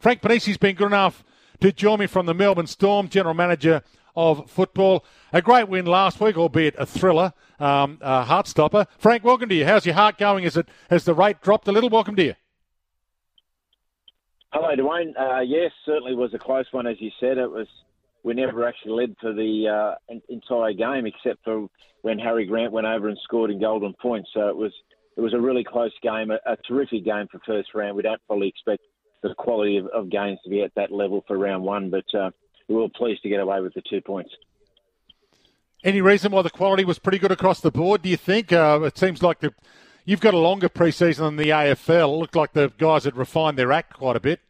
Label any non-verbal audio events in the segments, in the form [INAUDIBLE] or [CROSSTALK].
Frank Ponissi's been good enough to join me from the Melbourne Storm, General Manager of football. A great win last week, albeit a thriller, um, a heart stopper. Frank, welcome to you. How's your heart going? Is it has the rate dropped a little? Welcome to you. Hello, Dwayne. Uh, yes, certainly was a close one, as you said. It was. We never actually led for the uh, entire game, except for when Harry Grant went over and scored in golden points. So it was it was a really close game, a, a terrific game for first round. We don't probably expect the quality of, of games to be at that level for round one, but uh, we were pleased to get away with the two points. Any reason why the quality was pretty good across the board? Do you think uh, it seems like the you've got a longer preseason than the AFL? It looked like the guys had refined their act quite a bit.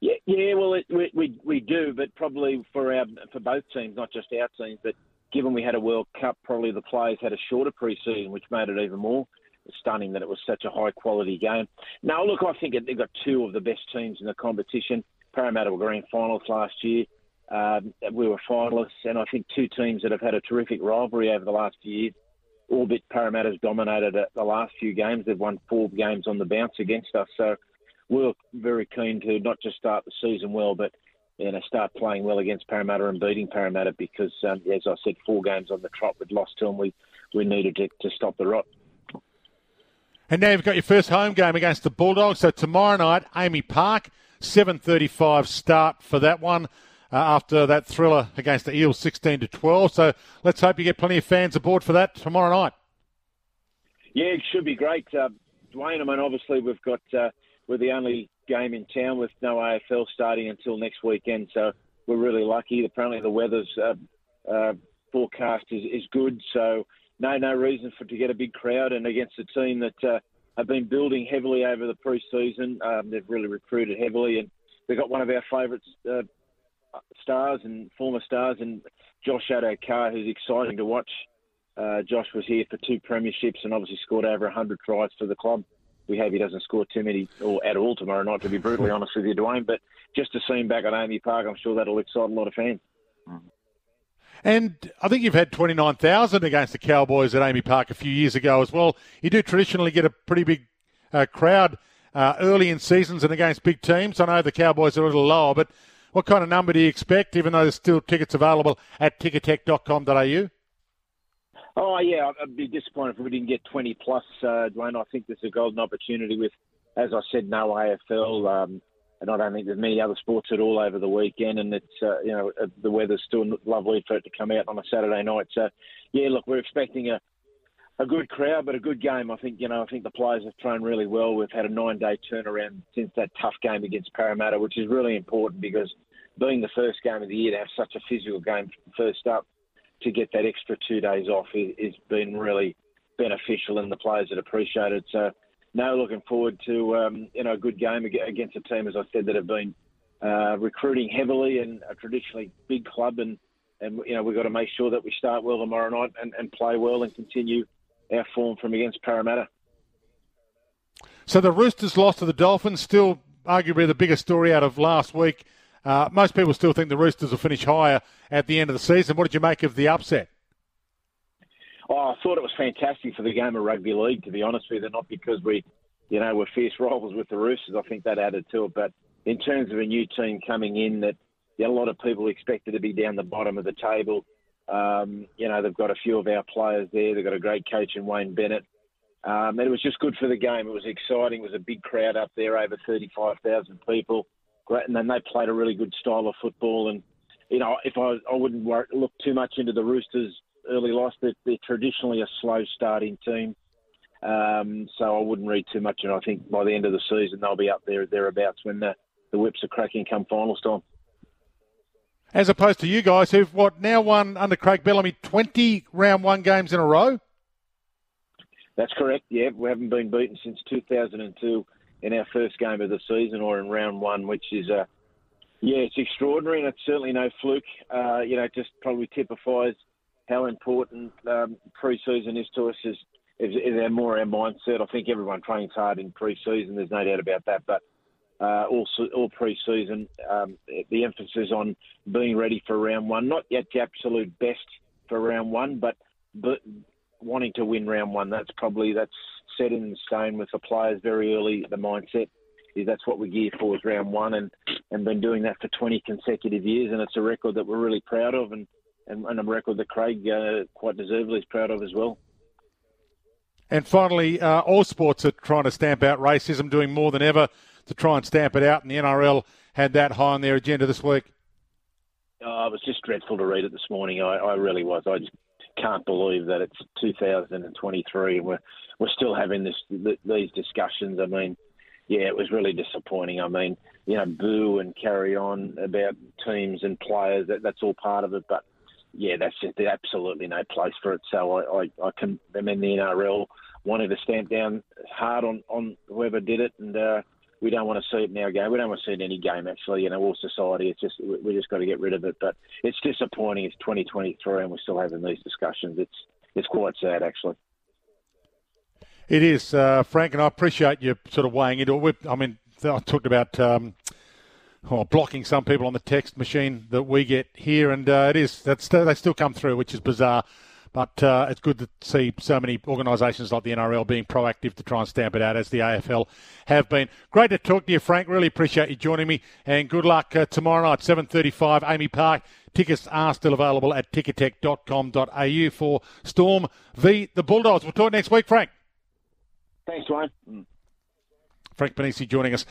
Yeah, yeah. Well, it, we, we we do, but probably for our for both teams, not just our teams. But given we had a World Cup, probably the players had a shorter preseason, which made it even more stunning that it was such a high quality game. Now, look, I think they've got two of the best teams in the competition. Parramatta were grand finals last year. Um, we were finalists, and I think two teams that have had a terrific rivalry over the last few years. Albeit Parramatta's dominated the last few games. They've won four games on the bounce against us. So we're very keen to not just start the season well, but you know, start playing well against Parramatta and beating Parramatta because, um, as I said, four games on the trot we'd lost to them. We, we needed to, to stop the rot. And now you've got your first home game against the Bulldogs. So tomorrow night, AAMI Park, 7.35 start for that one. Uh, after that thriller against the Eels, 16 to 12. So let's hope you get plenty of fans aboard for that tomorrow night. Yeah, it should be great, uh, Dwayne. I mean, obviously we've got uh, we're the only game in town with no AFL starting until next weekend, so we're really lucky. Apparently, the weather's uh, uh, forecast is, is good, so no no reason for to get a big crowd and against a team that uh, have been building heavily over the pre-season. Um, they've really recruited heavily, and they've got one of our favourites. Uh, stars and former stars, and Josh Addo-Carr, who's exciting to watch. Uh, Josh was here for two premierships and obviously scored over 100 tries for the club. We hope he doesn't score too many or at all tomorrow night, to be brutally honest with you, Dwayne. But just to see him back at AAMI Park, I'm sure that'll excite a lot of fans. And I think you've had 29,000 against the Cowboys at AAMI Park a few years ago as well. You do traditionally get a pretty big uh, crowd uh, early in seasons and against big teams. I know the Cowboys are a little lower, but what kind of number do you expect, even though there's still tickets available at ticketek.com.au? Oh, yeah, I'd be disappointed if we didn't get 20 plus, uh, Dwayne. I think there's a golden opportunity with, as I said, no AFL. Um, and I don't think there's many other sports at all over the weekend. And it's, uh, you know, uh, the weather's still lovely for it to come out on a Saturday night. So, yeah, look, we're expecting a, a good crowd, but a good game. I think you know. I think the players have thrown really well. We've had a nine-day turnaround since that tough game against Parramatta, which is really important because being the first game of the year to have such a physical game first up, to get that extra two days off has been really beneficial, and the players have appreciated. So, now looking forward to um, you know a good game against a team, as I said, that have been uh, recruiting heavily and a traditionally big club, and and you know we've got to make sure that we start well tomorrow night and, and play well and continue our form from against Parramatta. So the Roosters lost to the Dolphins, still arguably the biggest story out of last week. Uh, most people still think the Roosters will finish higher at the end of the season. What did you make of the upset? Oh, I thought it was fantastic for the game of rugby league. To be honest with you, not because we, you know, were fierce [LAUGHS] rivals with the Roosters. I think that added to it. But in terms of a new team coming in, that a lot of people expected to be down the bottom of the table. Um, you know, they've got a few of our players there. They've got a great coach in Wayne Bennett. Um, and it was just good for the game. It was exciting. It was a big crowd up there, over 35,000 people. Great. And then they played a really good style of football. And, you know, if I, I wouldn't worry, look too much into the Roosters' early loss, they're, they're traditionally a slow starting team. Um, so I wouldn't read too much. And I think by the end of the season, they'll be up there, thereabouts when the, the whips are cracking come finals time as opposed to you guys who've what now won under Craig Bellamy 20 round one games in a row. That's correct. Yeah, we haven't been beaten since 2002 in our first game of the season or in round one, which is a uh, yeah, it's extraordinary, and it's certainly no fluke. Uh, you know, it just probably typifies how important um, pre-season is to us. Is, is, is more our mindset? I think everyone trains hard in pre-season. There's no doubt about that. But uh, all, all pre-season, um, the emphasis on being ready for round one. Not yet the absolute best for round one, but but wanting to win round one. That's probably that's set in stone with the players very early. The mindset is that's what we gear for is round one, and and been doing that for 20 consecutive years, and it's a record that we're really proud of, and and, and a record that Craig uh, quite deservedly is proud of as well. And finally, uh, all sports are trying to stamp out racism, doing more than ever to try and stamp it out, and the NRL had that high on their agenda this week. Oh, it was just dreadful to read it this morning. I, I really was. I just can't believe that it's 2023 and we're we're still having this these discussions. I mean, yeah, it was really disappointing. I mean, you know, boo and carry on about teams and players. That, that's all part of it. But yeah, that's just absolutely no place for it. So I, I, I commend the NRL wanted to stamp down hard on, on whoever did it, and uh, we don't want to see it in our game. We don't want to see it in any game, actually. You know, all society. It's just we just got to get rid of it. But it's disappointing. It's 2023, and we're still having these discussions. It's it's quite sad, actually. It is, uh, Frank, and I appreciate you sort of weighing into it. I mean, I talked about um, oh, blocking some people on the text machine that we get here, and uh, it is that's they still come through, which is bizarre. But uh, it's good to see so many organisations like the NRL being proactive to try and stamp it out, as the AFL have been. Great to talk to you, Frank. Really appreciate you joining me, and good luck uh, tomorrow night, 7:35, AAMI Park. Tickets are still available at ticketek.com.au for Storm v the Bulldogs. We'll talk next week, Frank. Thanks, Wayne. Frank Ponissi joining us